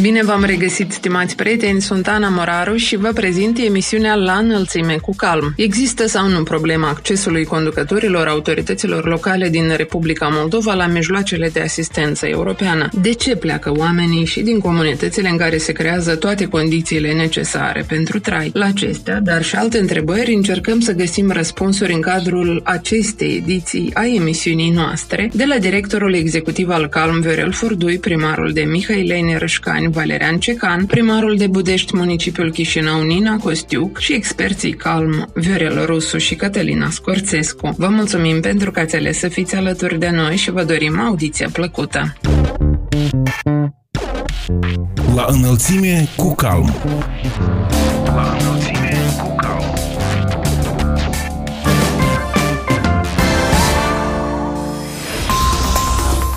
Bine v-am regăsit, stimați prieteni, sunt Ana Moraru și vă prezint emisiunea La înălțime cu calm. Există sau nu problema accesului conducătorilor autorităților locale din Republica Moldova la mijloacele de asistență europeană? De ce pleacă oamenii și din comunitățile în care se creează toate condițiile necesare pentru trai? La acestea, dar și alte întrebări, încercăm să găsim răspunsuri în cadrul acestei ediții a emisiunii noastre, de la directorul executiv al Calm, Viorel Furdui, primarul de Mihailene Rășcani, Valerian Cecan, primarul de Budești, municipiul Chișinău, Nina Costiuc și experții Calm, Viorel Rusu și Cătălina Scorțescu. Vă mulțumim pentru că ați ales să fiți alături de noi și vă dorim audiție plăcută. La înălțime cu calm. La înălțime.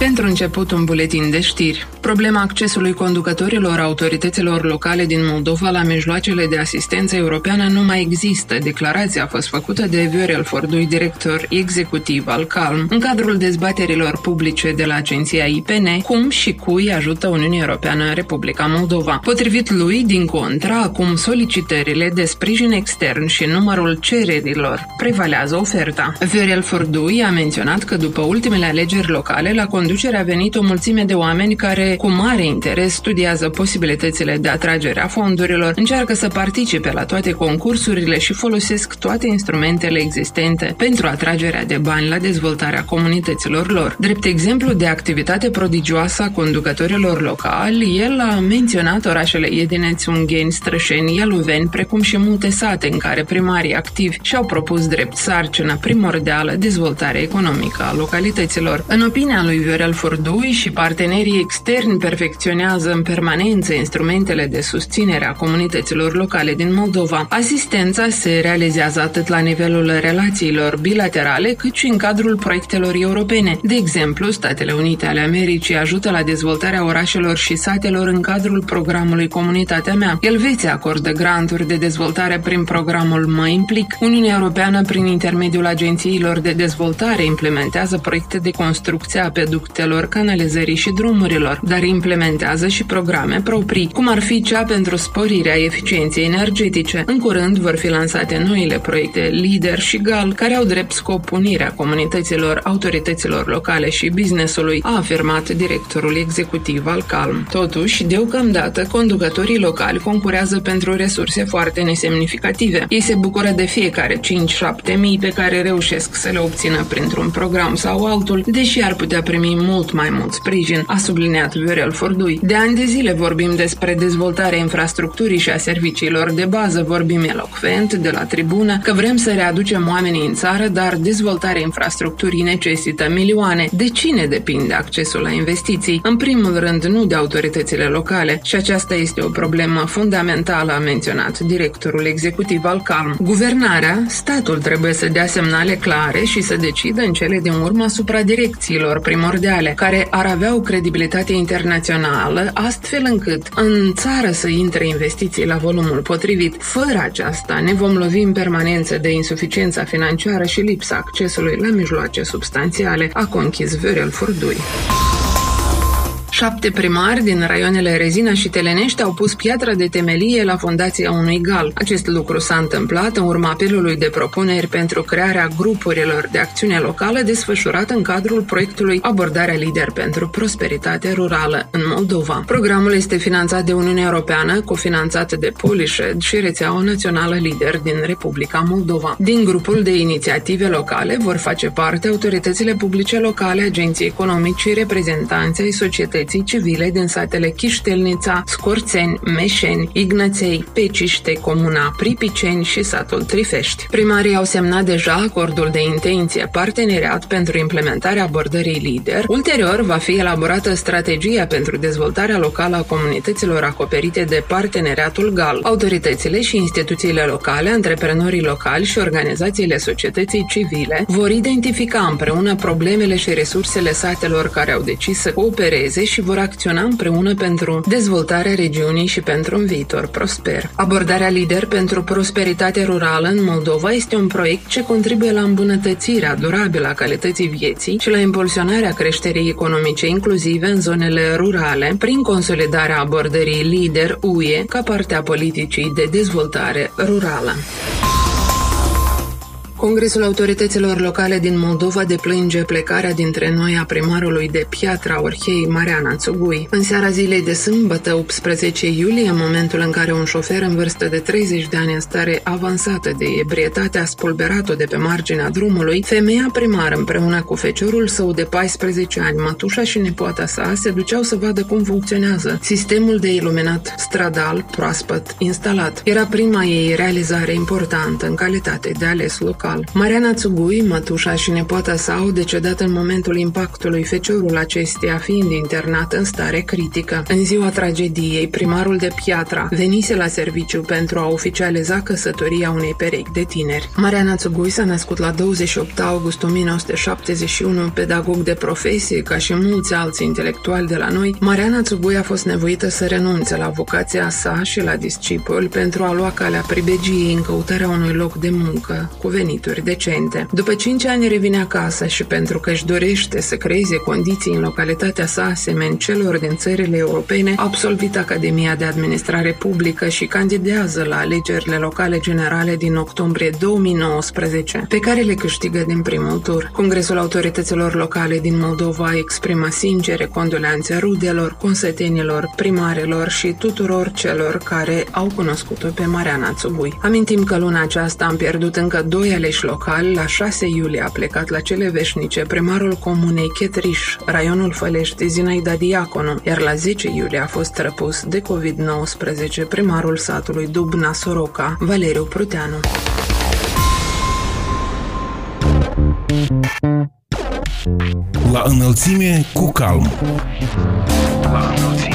Pentru început, un buletin de știri. Problema accesului conducătorilor autorităților locale din Moldova la mijloacele de asistență europeană nu mai există. Declarația a fost făcută de Viorel Fordui, director executiv al CALM, în cadrul dezbaterilor publice de la agenția IPN, cum și cui ajută Uniunea Europeană în Republica Moldova. Potrivit lui, din contra, acum solicitările de sprijin extern și numărul cererilor prevalează oferta. Viorel Fordui a menționat că după ultimele alegeri locale, la conducerea conducere a venit o mulțime de oameni care cu mare interes studiază posibilitățile de atragere a fondurilor, încearcă să participe la toate concursurile și folosesc toate instrumentele existente pentru atragerea de bani la dezvoltarea comunităților lor. Drept exemplu de activitate prodigioasă a conducătorilor locali, el a menționat orașele Edineți, Ungheni, Strășeni, Ialuveni, precum și multe sate în care primarii activi și-au propus drept sarcină primordială dezvoltarea economică a localităților. În opinia lui Viorel al Fordui și partenerii externi perfecționează în permanență instrumentele de susținere a comunităților locale din Moldova. Asistența se realizează atât la nivelul relațiilor bilaterale, cât și în cadrul proiectelor europene. De exemplu, Statele Unite ale Americii ajută la dezvoltarea orașelor și satelor în cadrul programului Comunitatea mea. Elveția acordă granturi de dezvoltare prin programul Mă Implic. Uniunea Europeană, prin intermediul agențiilor de dezvoltare, implementează proiecte de construcție a peduct proiectelor, canalizării și drumurilor, dar implementează și programe proprii, cum ar fi cea pentru sporirea eficienței energetice. În curând vor fi lansate noile proiecte LIDER și GAL, care au drept scop unirea comunităților, autorităților locale și businessului, a afirmat directorul executiv al CALM. Totuși, deocamdată, conducătorii locali concurează pentru resurse foarte nesemnificative. Ei se bucură de fiecare 5-7 mii pe care reușesc să le obțină printr-un program sau altul, deși ar putea primi mult mai mult sprijin, a subliniat Viorel Fordui. De ani de zile vorbim despre dezvoltarea infrastructurii și a serviciilor de bază, vorbim elocvent de la tribună că vrem să readucem oamenii în țară, dar dezvoltarea infrastructurii necesită milioane. De cine depinde accesul la investiții? În primul rând, nu de autoritățile locale și aceasta este o problemă fundamentală, a menționat directorul executiv al CALM. Guvernarea, statul trebuie să dea semnale clare și să decidă în cele din urmă asupra direcțiilor primordiale mondiale, care ar avea o credibilitate internațională, astfel încât în țară să intre investiții la volumul potrivit. Fără aceasta, ne vom lovi în permanență de insuficiența financiară și lipsa accesului la mijloace substanțiale, a conchis Viorel Furdui. Șapte primari din raioanele Rezina și Telenești au pus piatra de temelie la fundația unui gal. Acest lucru s-a întâmplat în urma apelului de propuneri pentru crearea grupurilor de acțiune locală desfășurat în cadrul proiectului Abordarea Lider pentru Prosperitate Rurală în Moldova. Programul este finanțat de Uniunea Europeană, cofinanțat de Polished și rețeaua națională Lider din Republica Moldova. Din grupul de inițiative locale vor face parte autoritățile publice locale, agenții economici și reprezentanții ai societății societății civile din satele Chiștelnița, Scorțeni, Meșeni, Ignăței, Peciște, Comuna Pripiceni și satul Trifești. Primarii au semnat deja acordul de intenție parteneriat pentru implementarea abordării lider. Ulterior va fi elaborată strategia pentru dezvoltarea locală a comunităților acoperite de parteneriatul GAL. Autoritățile și instituțiile locale, antreprenorii locali și organizațiile societății civile vor identifica împreună problemele și resursele satelor care au decis să coopereze și vor acționa împreună pentru dezvoltarea regiunii și pentru un viitor prosper. Abordarea lider pentru prosperitate rurală în Moldova este un proiect ce contribuie la îmbunătățirea durabilă a calității vieții și la impulsionarea creșterii economice inclusive în zonele rurale prin consolidarea abordării lider UE ca parte a politicii de dezvoltare rurală. Congresul Autorităților Locale din Moldova deplânge plecarea dintre noi a primarului de Piatra Orhei Mariana Țugui. În seara zilei de sâmbătă, 18 iulie, în momentul în care un șofer în vârstă de 30 de ani în stare avansată de ebrietate a spulberat-o de pe marginea drumului, femeia primar împreună cu feciorul său de 14 ani, mătușa și nepoata sa, se duceau să vadă cum funcționează sistemul de iluminat stradal proaspăt instalat. Era prima ei realizare importantă în calitate de ales local local. Mariana Țugui, mătușa și nepoata sa au decedat în momentul impactului, feciorul acesteia fiind internat în stare critică. În ziua tragediei, primarul de Piatra venise la serviciu pentru a oficializa căsătoria unei perechi de tineri. Mariana Țugui s-a născut la 28 august 1971, pedagog de profesie, ca și mulți alți intelectuali de la noi, Mariana Țugui a fost nevoită să renunțe la vocația sa și la discipol pentru a lua calea pribegiei în căutarea unui loc de muncă cu venit venituri decente. După 5 ani revine acasă și pentru că își dorește să creeze condiții în localitatea sa asemeni celor din țările europene, a absolvit Academia de Administrare Publică și candidează la alegerile locale generale din octombrie 2019, pe care le câștigă din primul tur. Congresul Autorităților Locale din Moldova exprimă sincere condoleanțe rudelor, consătenilor, primarilor și tuturor celor care au cunoscut-o pe Mariana Țugui. Amintim că luna aceasta am pierdut încă doi aleși aleși locali, la 6 iulie a plecat la cele veșnice primarul comunei Chetriș, raionul Fălești, Zinaida Diaconu, iar la 10 iulie a fost răpus de COVID-19 primarul satului Dubna Soroca, Valeriu Pruteanu. La înălțime cu calm. La înălțime.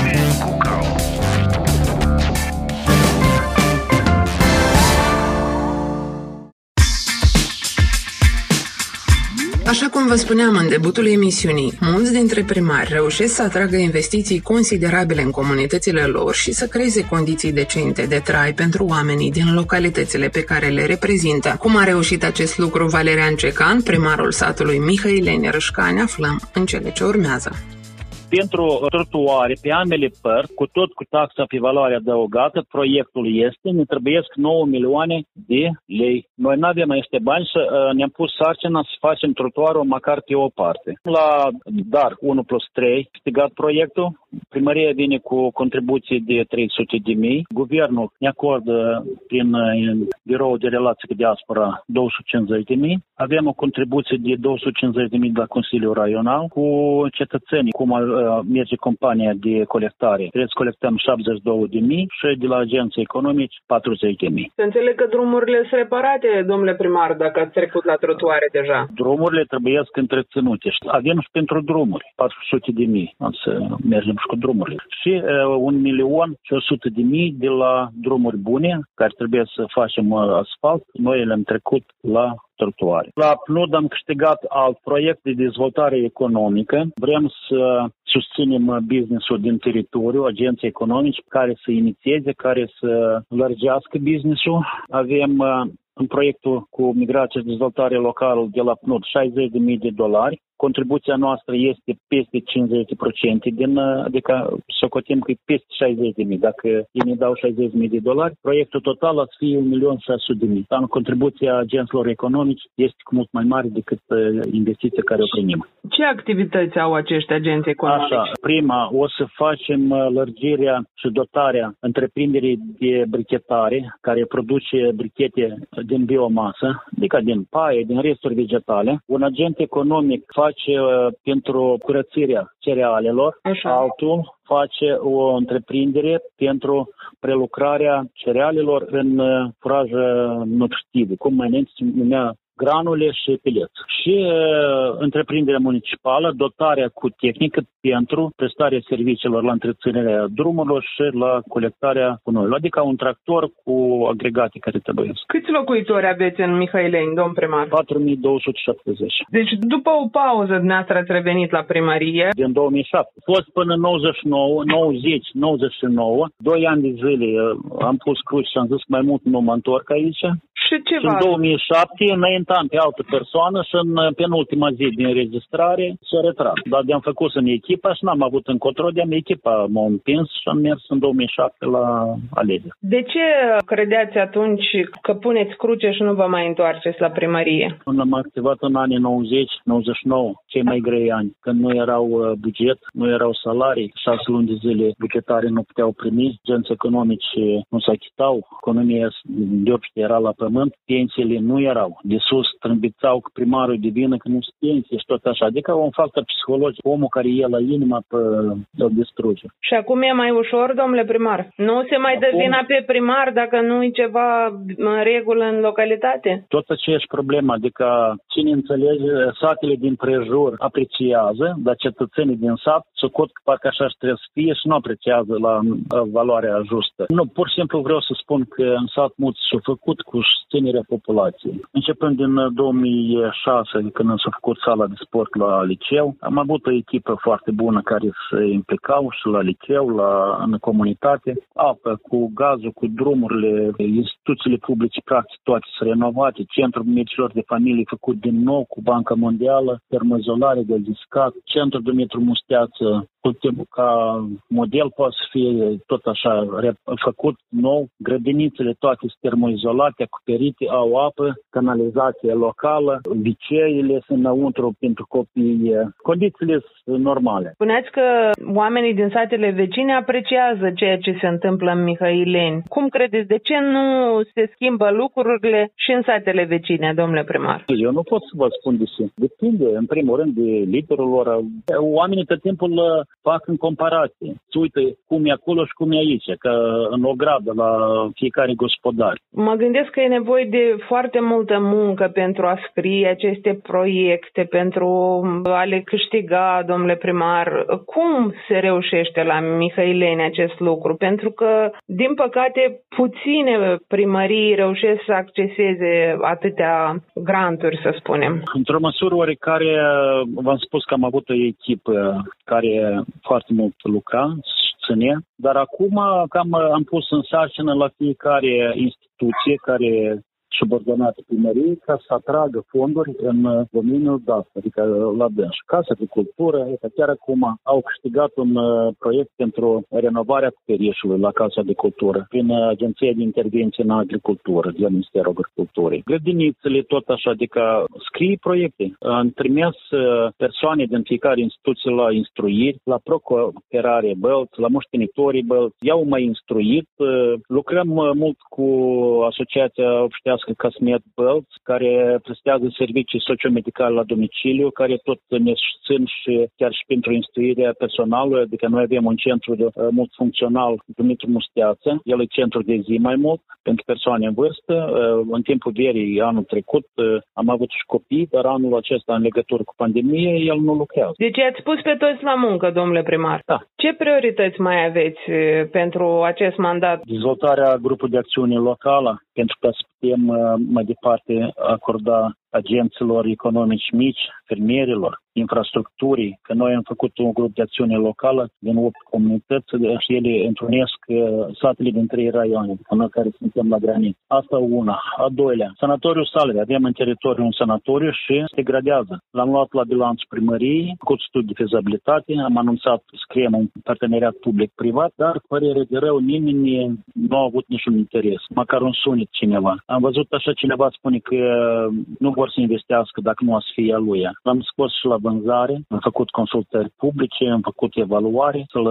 Așa cum vă spuneam în debutul emisiunii, mulți dintre primari reușesc să atragă investiții considerabile în comunitățile lor și să creeze condiții decente de trai pentru oamenii din localitățile pe care le reprezintă. Cum a reușit acest lucru Valerian Cecan, primarul satului Mihailene Râșcani, aflăm în cele ce urmează pentru trotuare pe ambele părți, cu tot cu taxa pe valoare adăugată, proiectul este, ne trebuie 9 milioane de lei. Noi nu avem aceste bani să uh, ne-am pus sarcina să facem trotuarul măcar pe o parte. La DAR 1 plus 3, stigat proiectul, primăria vine cu contribuții de 300 de mii, guvernul ne acordă prin uh, birou de relații cu diaspora 250 de mii, avem o contribuție de 250 de mii de la Consiliul Raional cu cetățenii, cum uh, merge compania de colectare. Trebuie să colectăm 72 de mii și de la agenții economici 40 de mii. Să înțeleg că drumurile sunt reparate, domnule primar, dacă ați trecut la trotuare deja. Drumurile trebuie să întreținute. Avem și pentru drumuri 400 de mii. Să mergem și cu drumurile. Și uh, un milion și 100 de mii de la drumuri bune, care trebuie să facem uh, asfalt. Noi le-am trecut la trotuare. La PNUD am câștigat alt proiect de dezvoltare economică. Vrem să susținem businessul din teritoriu, agenții economici care să inițieze, care să lărgească businessul. Avem uh, în proiectul cu migrație și dezvoltare locală de la PNUD 60.000 de dolari contribuția noastră este peste 50%, din, adică socotim că e peste 60 de mii. Dacă ei ne dau 60 de mii de dolari, proiectul total ar fi 1.600 de mii. Dar contribuția agenților economici este cu mult mai mare decât uh, investiția care o primim. Ce activități au acești agenți economici? Așa, prima, o să facem uh, lărgirea și dotarea întreprinderii de brichetare care produce brichete din biomasă, adică din paie, din resturi vegetale. Un agent economic face face uh, pentru curățirea cerealelor, Așa. altul face o întreprindere pentru prelucrarea cerealelor în uh, furajă nutritivă, cum mai înainte se numea granule și pileț. Și uh, întreprinderea municipală, dotarea cu tehnică pentru prestarea serviciilor la întreținerea drumurilor și la colectarea gunoiului, adică un tractor cu agregate care trebuie. Câți locuitori aveți în Mihaileni, domn primar? 4270. Deci după o pauză dumneavoastră ați revenit la primărie? Din 2007. Fost până 99, 90, 99, doi ani de zile uh, am pus cruci și am zis mai mult nu mă întorc aici. Și ce și în 2007 înaintam pe altă persoană și în penultima zi din registrare s-a retras. Dar de-am făcut în echipa și n-am avut încotro, de-am echipa m-a împins și am mers în 2007 la alegeri. De ce credeați atunci că puneți cruce și nu vă mai întoarceți la primărie? Am activat în anii 90-99, cei mai grei ani, când nu erau uh, buget, nu erau salarii, șase luni de zile bugetare nu puteau primi, genți economici nu se achitau, economia de era la pământ, pensiile nu erau. De sus trâmbițau că primarul de vină că nu sunt pensii și tot așa. Adică un factor psihologic, omul care e la inima pe o distruge. Și acum e mai ușor, domnule primar? Nu se mai acum... dă vina pe primar dacă nu e ceva în regulă în localitate? Tot aceeași problemă, adică cine înțelege, satele din prejur apreciază, dar cetățenii din sat socot că parcă așa trebuie să fie și nu apreciază la valoarea justă. Nu, pur și simplu vreau să spun că în sat mulți s-au făcut cu susținerea populației. Începând din 2006, uh, când s-a făcut sala de sport la liceu, am avut o echipă foarte bună care se implicau și la liceu, la, în comunitate. Apă, cu gazul, cu drumurile, instituțiile publice, practic toate sunt renovate, centrul medicilor de familie făcut din nou cu Banca Mondială, termozolare de discat, centrul Dumitru Musteață ca model poate să fie tot așa făcut nou, grădinițele toate sunt termoizolate, acoperite, au apă, canalizație locală, liceile sunt înăuntru pentru copii, condițiile sunt normale. Spuneați că oamenii din satele vecine apreciază ceea ce se întâmplă în Mihaileni. Cum credeți, de ce nu se schimbă lucrurile și în satele vecine, domnule primar? Eu nu pot să vă spun de ce. Depinde, în primul rând, de liderul lor. Oamenii tot timpul fac în comparație. Se uită cum e acolo și cum e aici, că în o gradă la fiecare gospodar. Mă gândesc că e nevoie de foarte multă muncă pentru a scrie aceste proiecte, pentru a le câștiga, domnule primar. Cum se reușește la Mihailene acest lucru? Pentru că, din păcate, puține primării reușesc să acceseze atâtea granturi, să spunem. Într-o măsură oarecare, v-am spus că am avut o echipă care foarte mult lucra, ține, dar acum cam am pus în sarcină la fiecare instituție care subordonate primăriei ca să atragă fonduri în uh, domeniul DAS, adică uh, la dâns. Casa de Cultură, chiar acum au câștigat un uh, proiect pentru renovarea acoperișului la Casa de Cultură prin Agenția de Intervenție în Agricultură din Ministerul Agriculturii. Grădinițele tot așa, adică scrie proiecte. Am trimis persoane din fiecare instituție la instruiri, la procooperare bălți, la moștenitorii bălți. I-au mai instruit. Lucrăm mult cu Asociația Obștească Casmet Bălți, care prestează servicii sociomedicale la domiciliu, care tot ne susțin și chiar și pentru instruirea personalului, adică noi avem un centru de, uh, mult funcțional, Dumitru Musteață, el e centru de zi mai mult pentru persoane în vârstă. Uh, în timpul verii anul trecut uh, am avut și copii, dar anul acesta în legătură cu pandemie el nu lucrează. Deci ați pus pe toți la muncă, domnule primar. Da. Ce priorități mai aveți pentru acest mandat? Dezvoltarea grupului de acțiune locală, pentru că să putem mai departe acorda agenților economici mici, fermierilor, infrastructurii, că noi am făcut un grup de acțiune locală din 8 comunități și ele întrunesc uh, satele din trei raioane, până care suntem la graniță. Asta una. A doilea, sanatoriul Salve. Avem în teritoriu un sanatoriu și se gradează. L-am luat la bilanț primăriei, făcut studii de fezabilitate, am anunțat, scriem un parteneriat public-privat, dar, părere de rău, nimeni nu a avut niciun interes, măcar un sunet cineva. Am văzut așa cineva spune că nu vor să investească dacă nu o să fie a lui. L-am scos și la vânzare, am făcut consultări publice, am făcut evaluare, să-l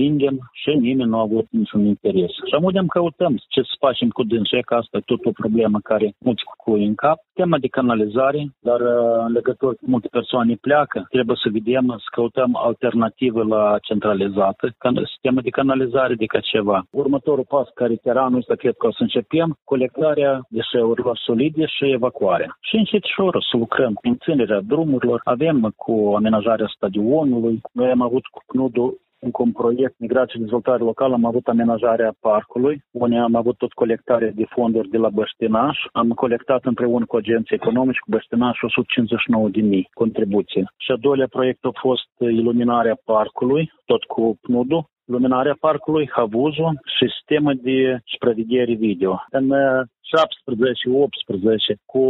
vindem și nimeni nu a avut niciun interes. Și am căutăm ce să facem cu dânsul, că asta e tot o problemă care mulți cu în cap. Tema de canalizare, dar uh, în legătură cu multe persoane pleacă, trebuie să vedem, să căutăm alternativă la centralizată, sistemă de canalizare de ca ceva. Următorul pas care chiar anul ăsta cred că o să începem, colectarea deșeurilor solide și evacuarea. Și în încet și oră să lucrăm. Menținerea drumurilor, avem cu amenajarea stadionului, noi am avut cu PNUD un proiect Migrație și Dezvoltare Locală am avut amenajarea parcului, unde am avut tot colectarea de fonduri de la Băștinaș. Am colectat împreună cu agenții economici cu Băștinaș 159 de mii contribuție. Și a doilea proiect a fost iluminarea parcului, tot cu PNUD-ul, luminarea parcului, havuzul, sistemă de supraveghere video. În 17-18 cu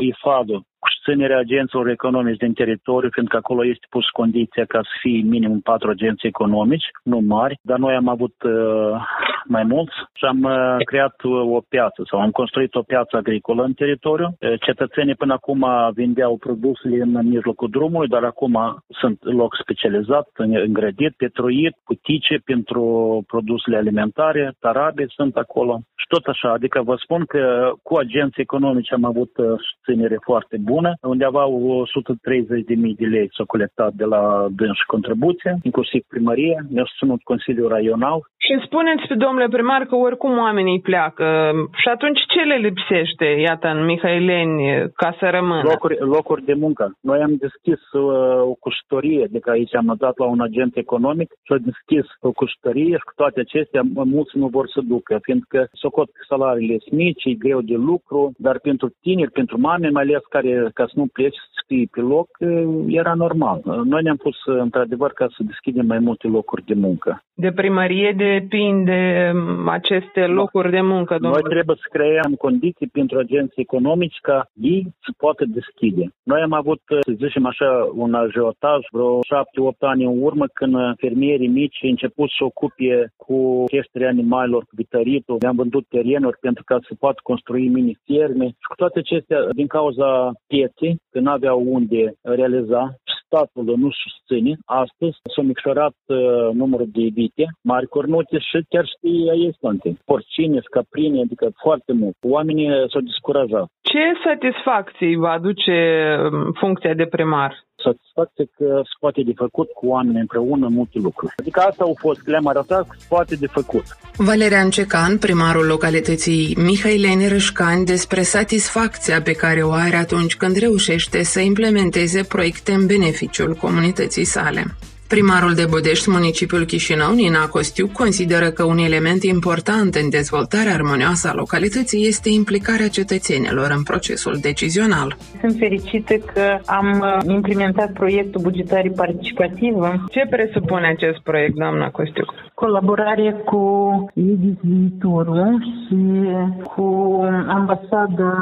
IFAD-ul, cu susținerea agenților economici din teritoriu, fiindcă acolo este pus condiția ca să fie minim patru agenții economici, nu mari, dar noi am avut uh, mai mulți și am uh, creat uh, o piață sau am construit o piață agricolă în teritoriu. Uh, cetățenii până acum vindeau produsele în mijlocul drumului, dar acum sunt loc specializat, îngrădit, petruit, cutice pentru produsele alimentare, tarabe sunt acolo și tot așa. Adică vă spun că cu agenții economici am avut uh, susținere foarte bună, undeva 130.000 de lei s-au colectat de la dânsi contribuție, inclusiv primărie, ne-a susținut Consiliul Raional. Și spuneți, domnule primar, că oricum oamenii pleacă. Și atunci ce le lipsește, iată, în Mihaileni, ca să rămână? Locuri, locuri de muncă. Noi am deschis uh, o custorie, adică aici am dat la un agent economic și am deschis o custorie și cu toate acestea mulți nu vor să ducă, fiindcă socot salariile sunt mici, e greu de lucru, dar pentru tineri, pentru mame, mai ales care, ca să nu pleci, să fie pe loc, era normal. Noi ne-am pus, într-adevăr, ca să deschidem mai multe locuri de muncă. De primărie depinde um, aceste locuri de muncă, domnule? Noi trebuie să creăm condiții pentru agenții economici ca ei să poată deschide. Noi am avut, să zicem așa, un ajotaj vreo șapte-opt ani în urmă când fermierii mici au început să ocupe cu creșterea animalelor, cu vităritul. Ne-am vândut terenuri pentru ca să poată construi mini-ferme și cu toate acestea, din cauza pieței, că nu aveau unde realiza, statul nu susține. Astăzi s-a micșorat uh, numărul de vite, mari cornute și chiar și aiestante. Porcine, scaprine, adică foarte mult. Oamenii s-au descurajat. Ce satisfacții va aduce um, funcția de primar? satisfacție că se poate de făcut cu oameni împreună multe lucruri. Adică asta au fost, le-am arătat că se poate de făcut. Valerian Cecan, primarul localității Mihaileni Râșcani, despre satisfacția pe care o are atunci când reușește să implementeze proiecte în beneficiul comunității sale. Primarul de Bădești, municipiul Chișinău, Nina Costiu, consideră că un element important în dezvoltarea armonioasă a localității este implicarea cetățenilor în procesul decizional. Sunt fericită că am uh, implementat proiectul bugetare participativ. Ce presupune acest proiect, doamna Costiu? Colaborare cu EDIS Viitorul și cu ambasada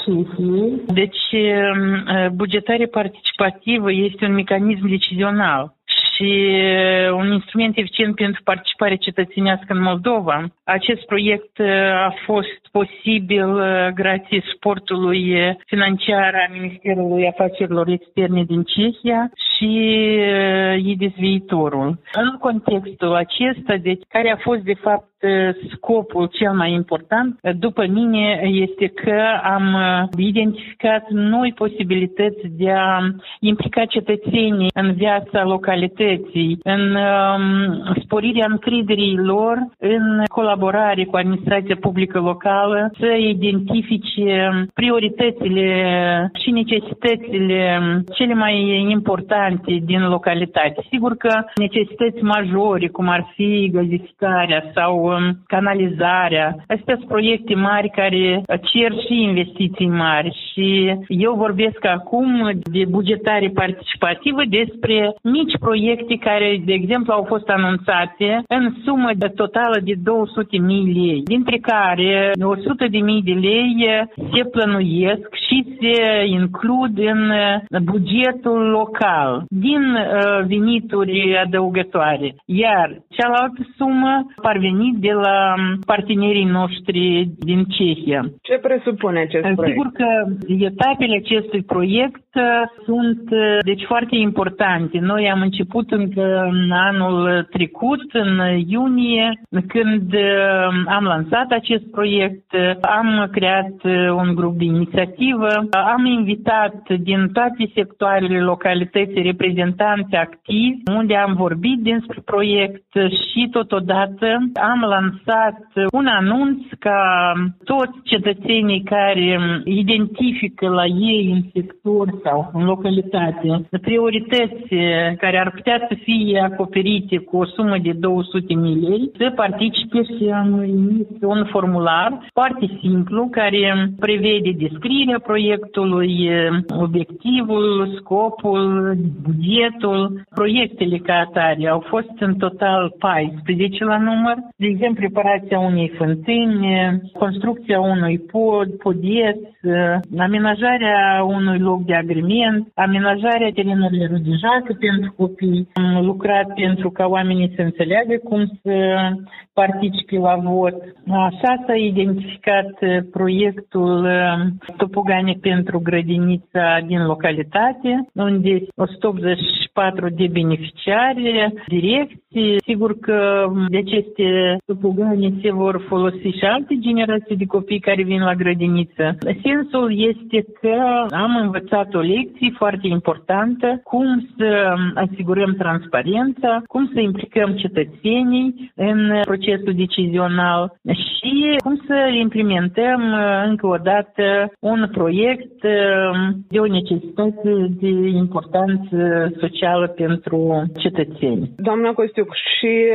Cehiei. Deci, um, bugetare participativă este un mecanism decizional și uh, un instrument eficient pentru participare cetățenească în Moldova. Acest proiect uh, a fost posibil uh, grație sportului financiar a Ministerului Afacerilor Externe din Cehia și IDIS Viitorul. În contextul acesta, deci, care a fost de fapt scopul cel mai important, după mine, este că am identificat noi posibilități de a implica cetățenii în viața localității, în um, sporirea încrederii lor, în colaborare cu administrația publică locală, să identifice prioritățile și necesitățile cele mai importante din localitate. Sigur că necesități majore, cum ar fi gazificarea sau Um, canalizarea. Astea sunt proiecte mari care cer și investiții mari și eu vorbesc acum de bugetare participativă despre mici proiecte care, de exemplu, au fost anunțate în sumă de totală de 200 mii lei, dintre care 100 de mii de lei se plănuiesc și se includ în bugetul local din uh, venituri adăugătoare. Iar cealaltă sumă parvenit de la partenerii noștri din Cehia. Ce presupune acest proiect? Sigur că etapele acestui proiect uh, sunt uh, deci foarte importante. Noi am început încă în anul trecut, în iunie, când uh, am lansat acest proiect, am creat un grup de inițiativă, am invitat din toate sectoarele localității reprezentanți activi, unde am vorbit despre proiect și totodată am lansat un anunț ca toți cetățenii care identifică identifică la ei în sector sau în localitate priorități care ar putea să fie acoperite cu o sumă de 200 mii lei, să participe și în un formular foarte simplu care prevede descrierea proiectului, obiectivul, scopul, bugetul. Proiectele ca atare au fost în total 14 la număr, de exemplu, reparația unei fântâni, construcția unui pod, podeț, amenajarea unui loc de agrement, amenajarea terenurilor de joacă pentru copii. Am lucrat pentru ca oamenii să înțeleagă cum să participe la vot. Așa s-a identificat proiectul Topogane pentru grădinița din localitate, unde 184 de beneficiari direcții. Sigur că de aceste topogane se vor folosi și alte generații de copii care vin la grădiniță. Sensul este că am învățat o lecție foarte importantă, cum să asigurăm transparența, cum să implicăm cetățenii în procesul decizional și cum să implementăm încă o dată un proiect de o necesitate de importanță socială pentru cetățeni. Doamna Costiuc, și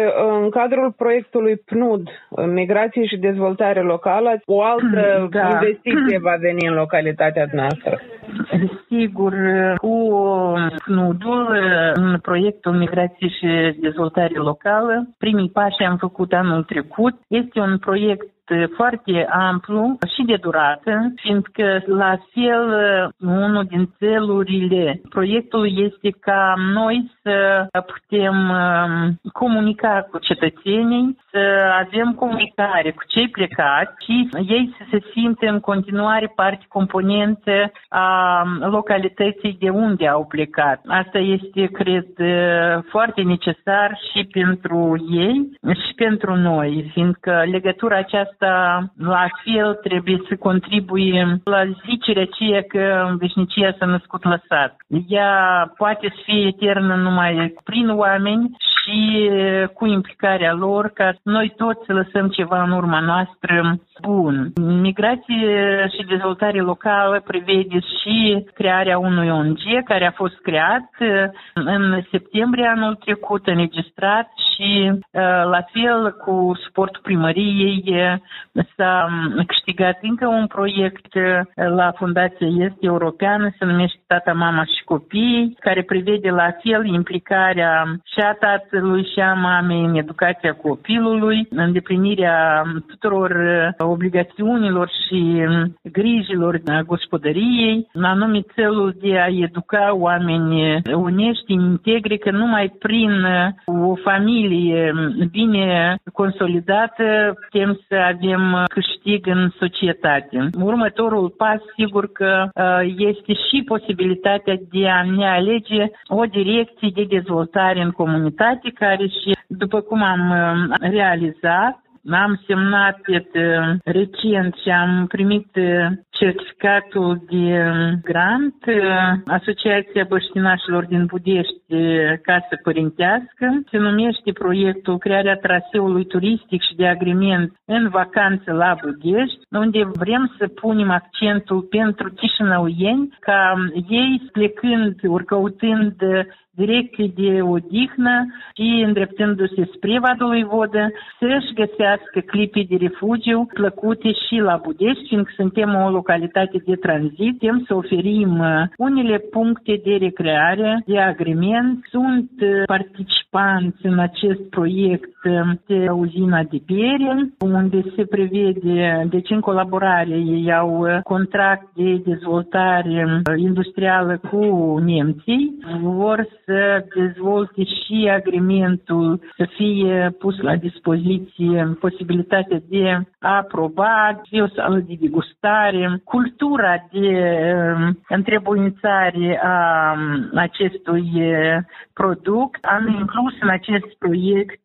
în cadrul proiectului PNUD, Migrație și Dezvoltare Locală, o altă da. investiție va veni în localitatea noastră. Sigur, cu PNUD-ul, în proiectul Migrație și Dezvoltare Locală, primii pași am făcut anul trecut. Este un proiect foarte amplu și de durată, fiindcă la fel unul din țelurile proiectului este ca noi să putem um, comunica cu cetățenii, să avem comunicare cu cei plecați și ei să se simtă în continuare parte componentă a localității de unde au plecat. Asta este, cred, foarte necesar și pentru ei și pentru noi, fiindcă legătura aceasta la fel trebuie să contribuie la zicerea aceea că veșnicia s-a născut lăsat. Ea poate să fie eternă numai prin oameni și cu implicarea lor ca noi toți să lăsăm ceva în urma noastră bun. Migrație și dezvoltare locală prevede și crearea unui ONG care a fost creat în septembrie anul trecut, înregistrat și la fel cu suportul primăriei s-a câștigat încă un proiect la Fundația Este Europeană, se numește Tata, Mama și Copii, care prevede la fel implicarea și a tatălui și a mamei în educația copilului, îndeplinirea tuturor obligațiunilor și grijilor gospodăriei, anume celul de a educa oameni unești, integri, că numai prin o familie bine consolidată putem să avem câștig în societate. Următorul pas, sigur că este și posibilitatea de a ne alege o direcție de dezvoltare în comunitate care și, după cum am realizat, am semnat recent și am primit certificatul de grant Asociația Băștinașilor din Budești Casă Părintească. Se numește proiectul Crearea traseului turistic și de agrement în vacanță la Budești, unde vrem să punem accentul pentru chișinăuieni ca ei plecând, ori căutând direcții de odihnă și îndreptându-se spre Vadului Vodă să-și găsească clipii de refugiu plăcute și la Budești, fiindcă suntem o localitate de tranzit, putem să oferim uh, unele puncte de recreare, de agrement. Sunt uh, participanți în acest proiect uh, de uzina de bere, unde se prevede, deci în colaborare, ei au contract de dezvoltare industrială cu nemții, vor să dezvolte și agrementul, să fie pus la dispoziție posibilitatea de a aproba, de o sală de degustare, cultura de um, întrebuințare a um, acestui uh, produs. Am inclus în acest proiect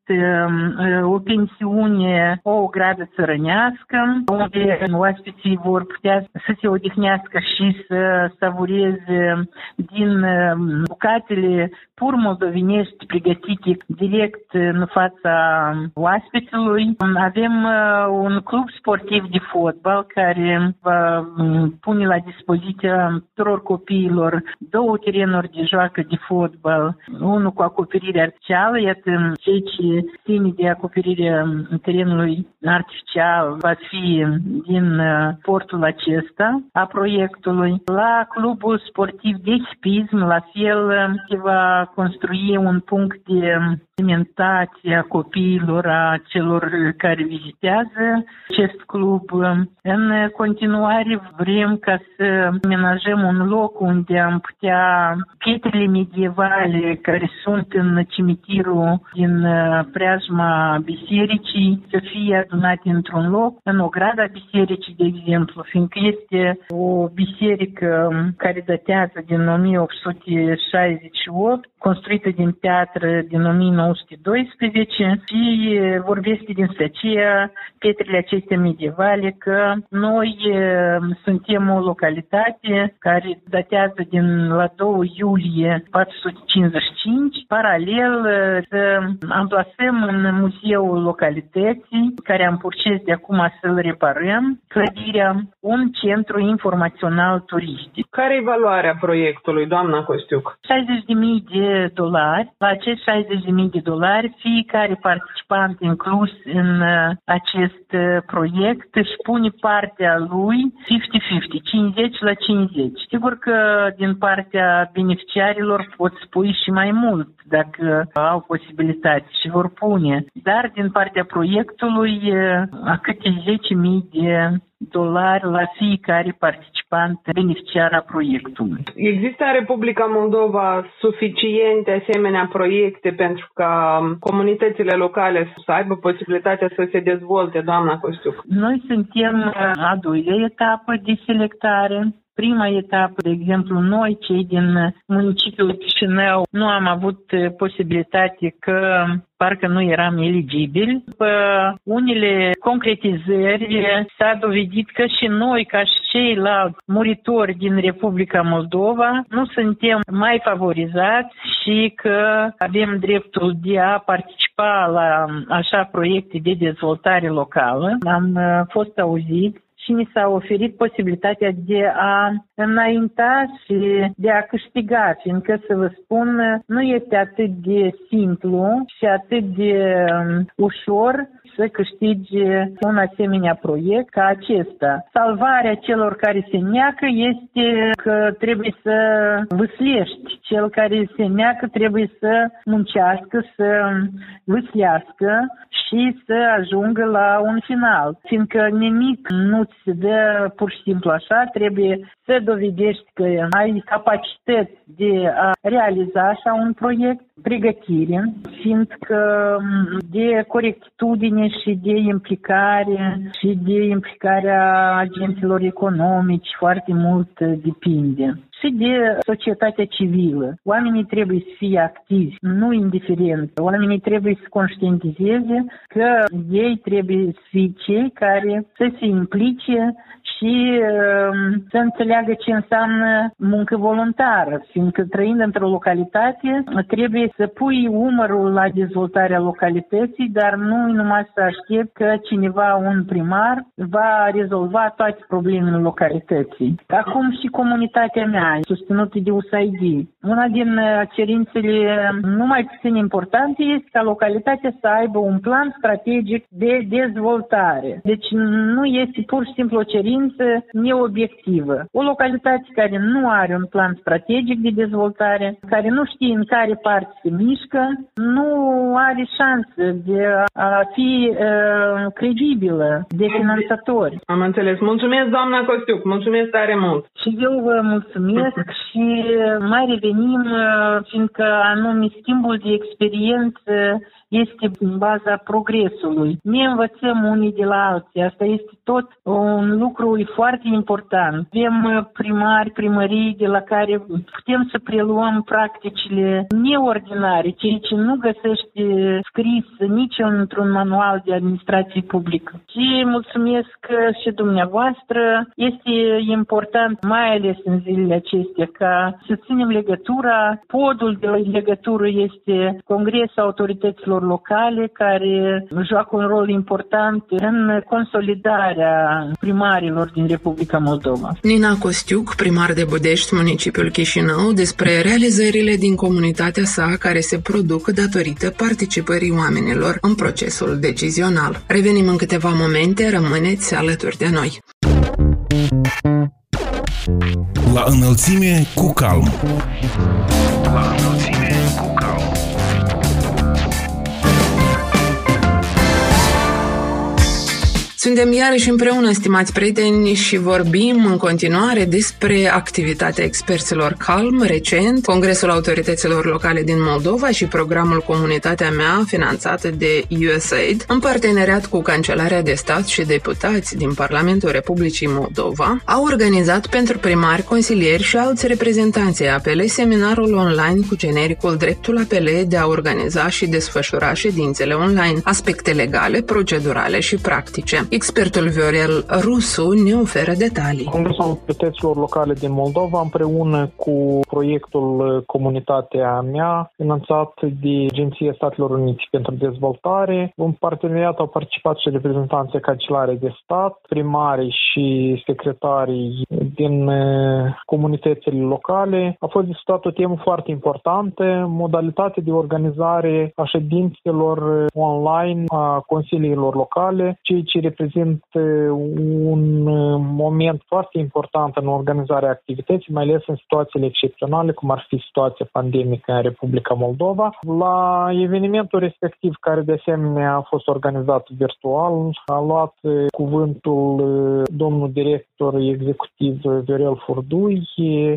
o pensiune o gradă țărănească, unde oaspeții vor putea să se odihnească și să savureze din bucatele pur moldovenești pregătite direct în fața oaspeților. Avem un club sportiv de fotbal care va pune la dispoziția tuturor copiilor două terenuri de joacă de fotbal, unul cu acoperire artificială, iată cei ce ține de acoperire terenului artificial va fi din portul acesta a proiectului. La clubul sportiv de hipism, la fel, se va construi un punct de alimentație a copiilor, a celor care vizitează acest club. În continuare vrem ca să menajăm un loc unde am putea pietrele medievale care sunt în cimitirul din uh, preajma bisericii să fie adunate într-un loc, în ograda bisericii, de exemplu, fiindcă este o biserică care datează din 1868, construită din piatră din 1912 și vorbește din aceea pietrele acestea medievale că noi suntem o localitate care datează din la 2 iulie 455, paralel să amplasăm în muzeul localității, care am purces de acum să-l reparăm, clădirea, un centru informațional turistic. Care e valoarea proiectului, doamna Costiuc? 60.000 de dolari. La acești 60.000 de dolari, fiecare participant inclus în acest proiect își pune partea lui 50-50, 50 la 50. Sigur că din partea beneficiarilor pot spui și mai mult dacă au posibilitate și vor pune. Dar din partea proiectului a câte 10.000 de dolari la fiecare participant beneficiar a proiectului. Există în Republica Moldova suficiente asemenea proiecte pentru ca comunitățile locale să aibă posibilitatea să se dezvolte, doamna Costiuc? Noi suntem a doilea etapă de selectare prima etapă, de exemplu, noi, cei din municipiul Chișinău, nu am avut eh, posibilitate că parcă nu eram eligibili. După unele concretizări s-a dovedit că și noi, ca și ceilalți muritori din Republica Moldova, nu suntem mai favorizați și că avem dreptul de a participa la așa proiecte de dezvoltare locală. Am eh, fost auziți și ni s-a oferit posibilitatea de a înainta și de a câștiga, fiindcă, să vă spun, nu este atât de simplu și atât de um, ușor să câștigi un asemenea proiect ca acesta. Salvarea celor care se neacă este că trebuie să vâslești. Cel care se neacă trebuie să muncească, să vâslească și să ajungă la un final. Fiindcă nimic nu ți se dă pur și simplu așa, trebuie să dovedești că ai capacități de a realiza așa un proiect, pregătire, fiindcă de corectitudine și de implicare și de implicarea agenților economici foarte mult depinde și de societatea civilă. Oamenii trebuie să fie activi, nu indiferenți. Oamenii trebuie să conștientizeze că ei trebuie să fie cei care să se implice și uh, să înțeleagă ce înseamnă muncă voluntară, fiindcă trăind într-o localitate trebuie să pui umărul la dezvoltarea localității, dar nu numai să aștept că cineva, un primar, va rezolva toate problemele localității. Acum și comunitatea mea, susținută de USAID. Una din uh, cerințele nu mai puțin importante este ca localitatea să aibă un plan strategic de dezvoltare. Deci nu este pur și simplu o cerință cerință neobiectivă. O localitate care nu are un plan strategic de dezvoltare, care nu știe în care parte se mișcă, nu are șansă de a fi uh, credibilă de finanțatori. Am înțeles. Mulțumesc, doamna Costiuc. Mulțumesc tare mult. Și eu vă mulțumesc și mai revenim, fiindcă anume schimbul de experiență este în baza progresului. Ne învățăm unii de la alții. Asta este tot un lucru foarte important. Avem uh, primari, primării de la care putem să preluăm practicile neordinare, ceea ce nu găsește scris nici într-un manual de administrație publică. Și mulțumesc și dumneavoastră. Este important, mai ales în zilele acestea, ca să ținem legătura. Podul de legătură este Congresul Autorităților Locale, care joacă un rol important în consolidarea primarilor din Republica Moldova. Nina Costiuc, primar de Budești, municipiul Chișinău, despre realizările din comunitatea sa care se produc datorită participării oamenilor în procesul decizional. Revenim în câteva momente, rămâneți alături de noi. La înălțime cu calm. La înălțime Suntem iarăși împreună, stimați prieteni, și vorbim în continuare despre activitatea experților Calm. Recent, Congresul Autorităților Locale din Moldova și programul Comunitatea mea, finanțat de USAID, în parteneriat cu Cancelarea de Stat și deputați din Parlamentul Republicii Moldova, au organizat pentru primari, consilieri și alți reprezentanți ai APL seminarul online cu genericul Dreptul APL de a organiza și desfășura ședințele online, aspecte legale, procedurale și practice. Expertul Viorel Rusu ne oferă detalii. Congresul Autorităților Locale din Moldova împreună cu proiectul Comunitatea mea, finanțat de Agenția Statelor Unite pentru Dezvoltare. În parteneriat au participat și reprezentanții Cancelare de Stat, primarii și secretarii din eh, comunitățile locale. A fost discutat o temă foarte importantă, modalitatea de organizare a ședințelor online a consiliilor locale, ceea ce reprezintă reprezintă un uh, moment foarte important în organizarea activității, mai ales în situațiile excepționale, cum ar fi situația pandemică în Republica Moldova. La evenimentul respectiv, care de asemenea a fost organizat virtual, a luat uh, cuvântul uh, domnul director executiv Viorel Furdui,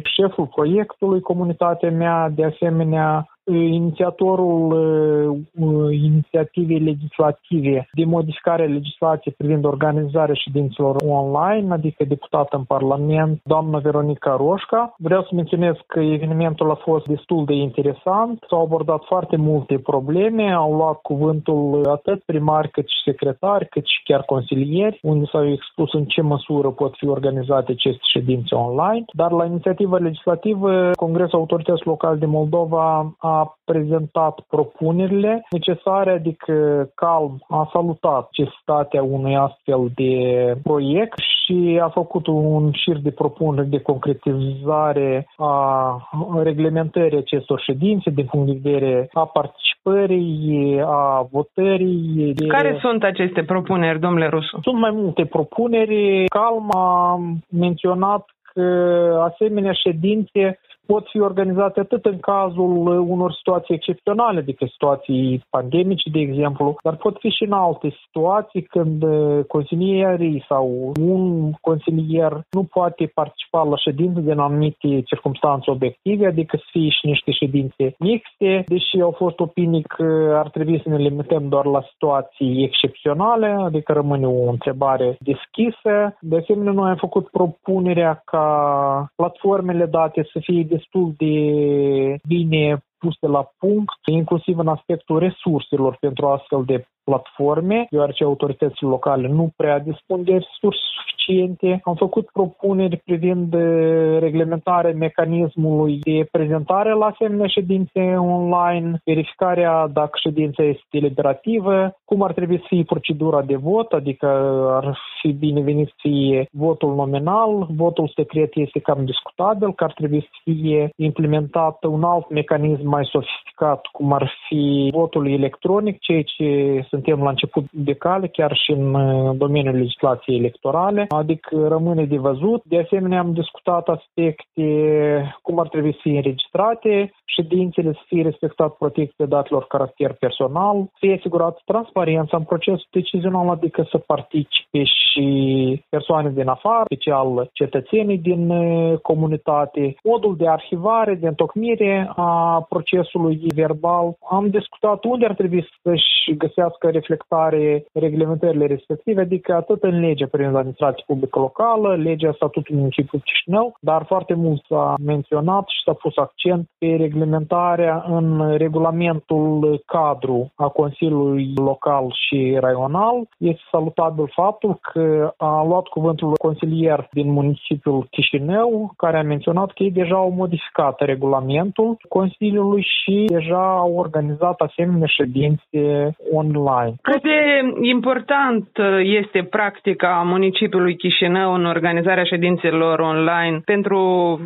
șeful proiectului Comunitatea mea, de asemenea inițiatorul uh, inițiativei legislative de modificare a legislației privind organizarea ședințelor online, adică deputată în Parlament, doamna Veronica Roșca. Vreau să menționez că evenimentul a fost destul de interesant, s-au abordat foarte multe probleme, au luat cuvântul atât primari cât și secretari, cât și chiar consilieri, unde s-au expus în ce măsură pot fi organizate aceste ședințe online. Dar la inițiativa legislativă, Congresul Autorităților Locale de Moldova a prezentat propunerile necesare, adică Calm a salutat necesitatea unui astfel de proiect și a făcut un șir de propuneri de concretizare a reglementării acestor ședințe din punct de vedere a participării, a votării. De... Care sunt aceste propuneri, domnule Rusu? Sunt mai multe propuneri. Calm a menționat că asemenea ședințe pot fi organizate atât în cazul unor situații excepționale, adică situații pandemice, de exemplu, dar pot fi și în alte situații când uh, consilierii sau un consilier nu poate participa la ședințe din anumite circunstanțe obiective, adică să fie și niște ședințe mixte, deși au fost opinii că ar trebui să ne limităm doar la situații excepționale, adică rămâne o întrebare deschisă. De asemenea, noi am făcut propunerea ca platformele date să fie destul de puse la punct, inclusiv în aspectul resurselor pentru astfel de platforme, deoarece autoritățile locale nu prea dispun de resurse suficiente. Am făcut propuneri privind reglementarea mecanismului de prezentare la asemenea ședințe online, verificarea dacă ședința este deliberativă, cum ar trebui să fie procedura de vot, adică ar fi binevenit să fie votul nominal, votul secret este cam discutabil, că ar trebui să fie implementat un alt mecanism mai sofisticat, cum ar fi votul electronic, ceea ce suntem la început de cale, chiar și în domeniul legislației electorale adică rămâne de văzut. De asemenea, am discutat aspecte cum ar trebui să fie înregistrate ședințele, să fie respectat protecția datelor caracter personal, să fie asigurat transparența în procesul decizional, adică să participe și persoane din afară, special cetățenii din comunitate, modul de arhivare, de întocmire a procesului verbal. Am discutat unde ar trebui să-și găsească reflectare reglementările respective, adică atât în legea privind administrație publică locală, legea statutului municipiului Chișinău, dar foarte mult s-a menționat și s-a pus accent pe reglementarea în regulamentul cadru a Consiliului Local și Raional. Este salutabil faptul că a luat cuvântul consilier din municipiul Chișinău, care a menționat că ei deja au modificat regulamentul Consiliului și deja au organizat asemenea ședințe online. Cât de important este practica municipiului Chișinău în organizarea ședințelor online pentru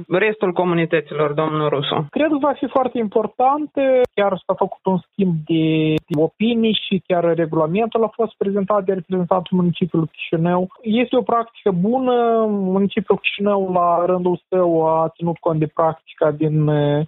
restul comunităților, domnul Rusu? Cred că va fi foarte important. Chiar s-a făcut un schimb de opinii și chiar regulamentul a fost prezentat de reprezentantul municipiului Chișinău. Este o practică bună. Municipiul Chișinău, la rândul său, a ținut cont de practica din uh,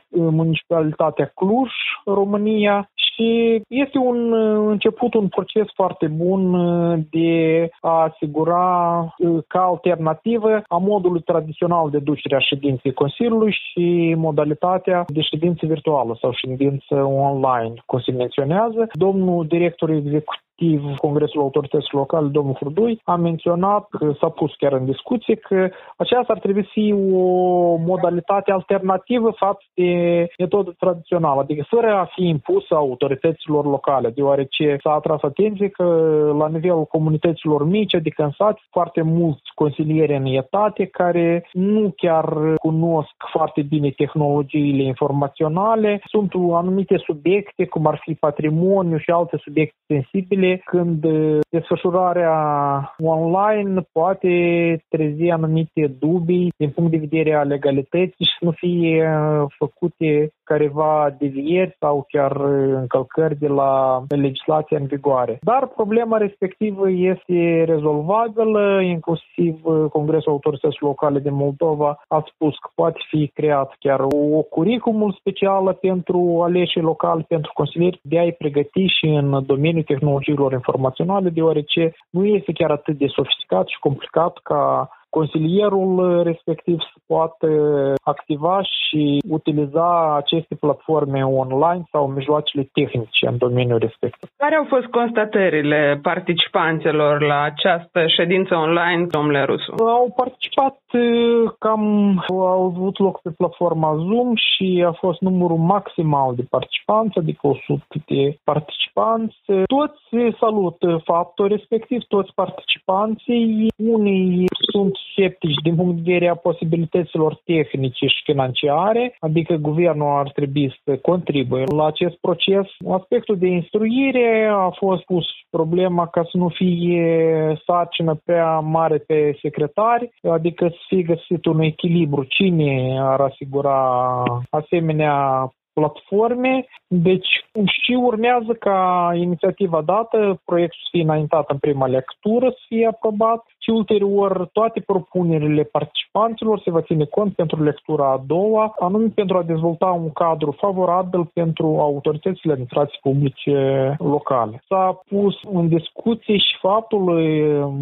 municipalitatea Cluj, România și este un început un proces foarte bun uh, de a asigura uh, ca alternativă a modului tradițional de ducere a ședinței Consiliului și modalitatea de ședință virtuală sau ședință online, cum se menționează. Domnul director executiv respectiv Congresul Autorităților Locale, domnul Hurdui, a menționat, că s-a pus chiar în discuție, că aceasta ar trebui să fie o modalitate alternativă față de metodă tradițională, adică fără a fi impusă autorităților locale, deoarece s-a atras atenție că la nivelul comunităților mici, adică în sat, foarte mulți consilieri în etate care nu chiar cunosc foarte bine tehnologiile informaționale, sunt anumite subiecte, cum ar fi patrimoniu și alte subiecte sensibile, zile când uh, desfășurarea online poate trezi anumite dubii din punct de vedere a legalității și să nu fie uh, făcute careva devieri sau chiar uh, încălcări de la legislația în vigoare. Dar problema respectivă este rezolvabilă, inclusiv Congresul Autorităților Locale din Moldova a spus că poate fi creat chiar o curriculum specială pentru aleșii locali, pentru consilieri de a-i pregăti și în domeniul tehnologiei tehnologiilor informaționale, deoarece nu este chiar atât de sofisticat și complicat ca consilierul respectiv să poată activa și utiliza aceste platforme online sau mijloacele tehnice în domeniul respectiv. Care au fost constatările participanților la această ședință online, domnule Rusu? Au participat cam, au avut loc pe platforma Zoom și a fost numărul maximal de participanți, adică 100 de participanți. Toți salută faptul respectiv, toți participanții. Unii sunt sceptici din punct de vedere a posibilităților tehnice și financiare, adică guvernul ar trebui să contribuie la acest proces. Aspectul de instruire a fost pus problema ca să nu fie sarcină prea mare pe secretari, adică să fie găsit un echilibru. Cine ar asigura asemenea platforme. Deci și urmează ca inițiativa dată, proiectul să fie înaintat în prima lectură, să fie aprobat și ulterior toate propunerile participanților se va ține cont pentru lectura a doua, anume pentru a dezvolta un cadru favorabil pentru autoritățile administrației publice locale. S-a pus în discuție și faptul,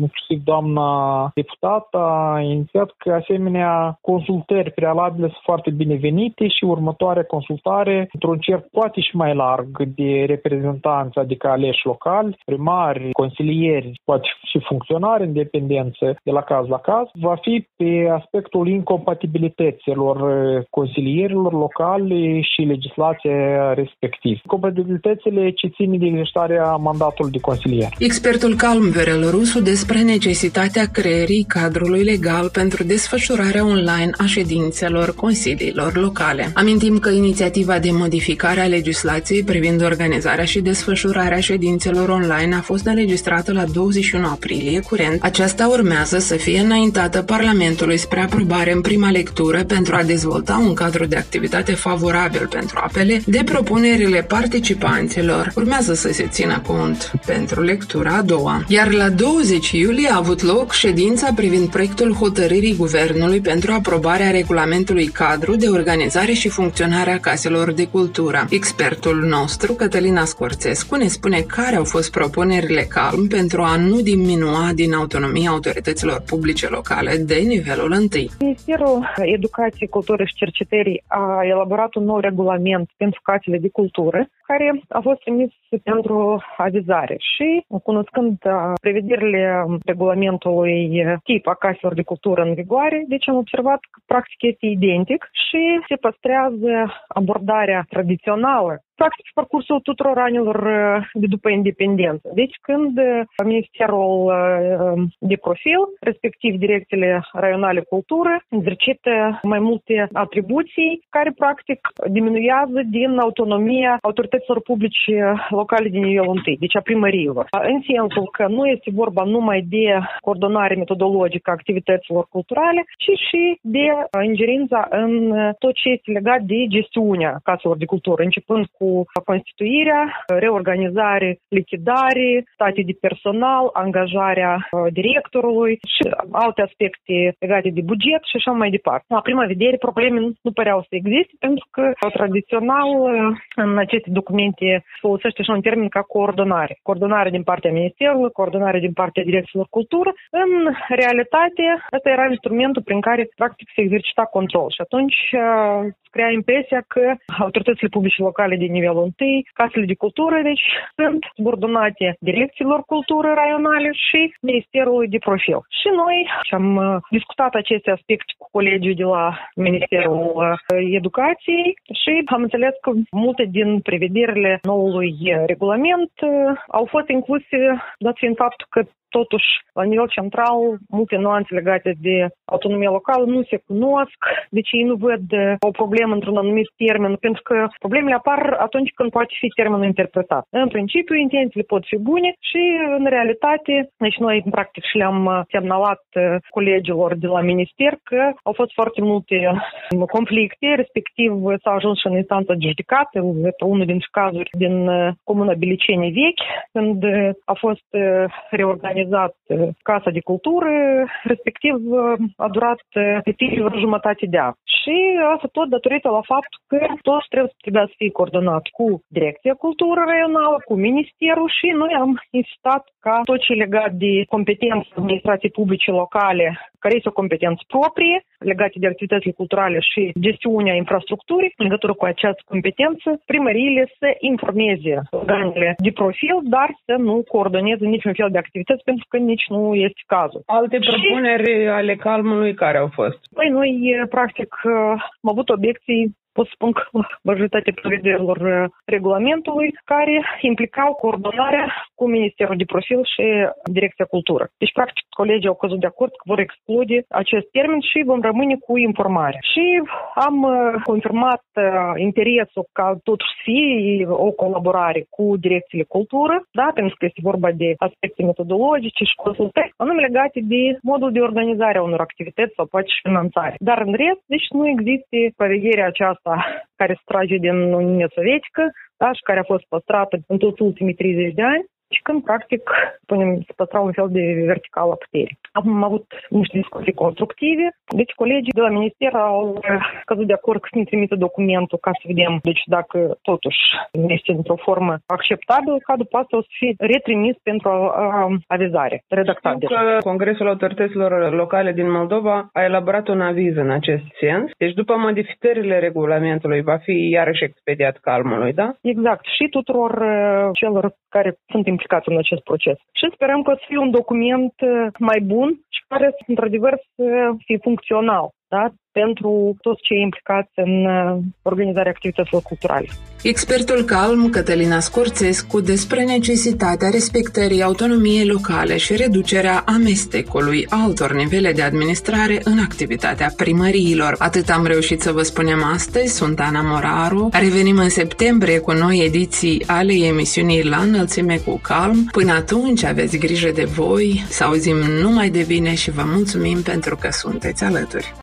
inclusiv doamna deputată a inițiat că asemenea consultări prealabile sunt foarte binevenite și următoarea consultare într-un cerc poate și mai larg de reprezentanți, adică aleși locali, primari, consilieri, poate și funcționari independenți independență de la caz la caz va fi pe aspectul incompatibilităților eh, consilierilor locale și legislația respectiv. Compatibilitățile ce țin de exercitarea mandatului de consilier. Expertul Calm Verel Rusu despre necesitatea creării cadrului legal pentru desfășurarea online a ședințelor consiliilor locale. Amintim că inițiativa de modificare a legislației privind organizarea și desfășurarea ședințelor online a fost înregistrată la 21 aprilie curent. Aceasta Lista urmează să fie înaintată Parlamentului spre aprobare în prima lectură pentru a dezvolta un cadru de activitate favorabil pentru apele de propunerile participanților. Urmează să se țină cont pentru lectura a doua. Iar la 20 iulie a avut loc ședința privind proiectul hotărârii Guvernului pentru aprobarea regulamentului cadru de organizare și funcționare a caselor de cultură. Expertul nostru, Cătălina Scorțescu, ne spune care au fost propunerile calm pentru a nu diminua din autonomia autorităților publice locale de nivelul 1. Ministerul Educației, Culturii și Cercetării a elaborat un nou regulament pentru casele de cultură, care a fost trimis pentru avizare și, cunoscând prevederile regulamentului tip a caselor de cultură în vigoare, deci am observat că practic este identic și se păstrează abordarea tradițională practic parcursul tuturor anilor uh, de după independență. Deci când uh, Ministerul uh, um, de Profil, respectiv direcțiile raionale cultură, exercită mai multe atribuții care practic diminuează din autonomia autorităților publice locale din nivelul 1, deci a primăriilor. În sensul că nu este vorba numai de coordonare metodologică a activităților culturale, ci și de ingerința în tot ce este legat de gestiunea caselor de cultură, începând cu constituirea, reorganizare, lichidare, state de personal, angajarea uh, directorului și alte aspecte legate de buget și așa mai departe. La prima vedere, probleme nu păreau să existe pentru că tradițional uh, în aceste documente folosește și un termen ca coordonare. Coordonare din partea Ministerului, coordonare din partea Direcțiilor Cultură. În realitate, ăsta era instrumentul prin care practic se exercita control și atunci uh, crea impresia că autoritățile publice locale din nivelul 1, casele de cultură, deci sunt subordonate direcțiilor cultură raionale și Ministerului de Profil. Și noi am uh, discutat aceste aspecte cu colegii de la Ministerul uh, Educației și am înțeles că multe din prevederile noului regulament uh, au fost incluse, dat fiind faptul că totuși, la nivel central, multe nuanțe legate de autonomia locală nu se cunosc, deci ei nu văd o problemă într-un anumit termen, pentru că problemele apar atunci când poate fi termenul interpretat. În principiu, intențiile pot fi bune și, în realitate, deci noi, practic, și le-am semnalat colegilor de la minister că au fost foarte multe conflicte, respectiv s-a ajuns și în instanță de judecată, unul dintre cazuri din Comuna Biliceni Vechi, când a fost reorganizat organizat uh, Casa de Cultură, respectiv uh, a durat uh, vreo jumătate de an. Și asta tot datorită la faptul că toți trebuie, trebuia să fie coordonat cu Direcția Cultură Regională, cu Ministerul și noi am insistat ca tot ce legat de competențe administrației publice locale, care este o competență proprie, legate de activitățile culturale și gestiunea infrastructurii, în legătură cu această competență, primăriile să informeze organele de profil, dar să nu coordoneze niciun fel de activități, pentru că nici nu este cazul. Alte propuneri și... ale calmului care au fost? Păi noi, practic, am avut obiecții pot spun că majoritatea prevederilor uh, regulamentului care implicau coordonarea cu Ministerul de Profil și Direcția Cultură. Deci, practic, colegii au căzut de acord că vor exclude acest termen și vom rămâne cu informare. Și am uh, confirmat uh, interesul ca totuși să fie o colaborare cu direcțiile cultură, da, pentru că este vorba de aspecte metodologice și consultări, anume legate de modul de organizare a unor activități sau poate și finanțare. Dar în rest, deci nu există prevederea aceasta asta care se trage din Uniunea Sovietică, da, și care a fost păstrată în toți ultimii 30 de ani și când, practic, punem, se păstra un fel de vertical a puterii. Am avut niște discuții constructive, deci colegii de la minister au căzut de acord că să ne trimită documentul ca să vedem, deci dacă totuși este într-o formă acceptabilă, ca după asta o să fie retrimis pentru avizare, redactat. Știu că Congresul Autorităților Locale din Moldova a elaborat un aviz în acest sens, deci după modificările regulamentului va fi iarăși expediat calmului, da? Exact. Și tuturor uh, celor care sunt implicați în acest proces. Și sperăm că să fie un document uh, mai bun și care, într-adevăr, să fie funcțional da? pentru toți cei implicați în uh, organizarea activităților culturale. Expertul calm Cătălina Scorțescu despre necesitatea respectării autonomiei locale și reducerea amestecului altor nivele de administrare în activitatea primăriilor. Atât am reușit să vă spunem astăzi, sunt Ana Moraru. Revenim în septembrie cu noi ediții ale emisiunii La înălțime cu calm. Până atunci aveți grijă de voi, să auzim numai de bine și vă mulțumim pentru că sunteți alături.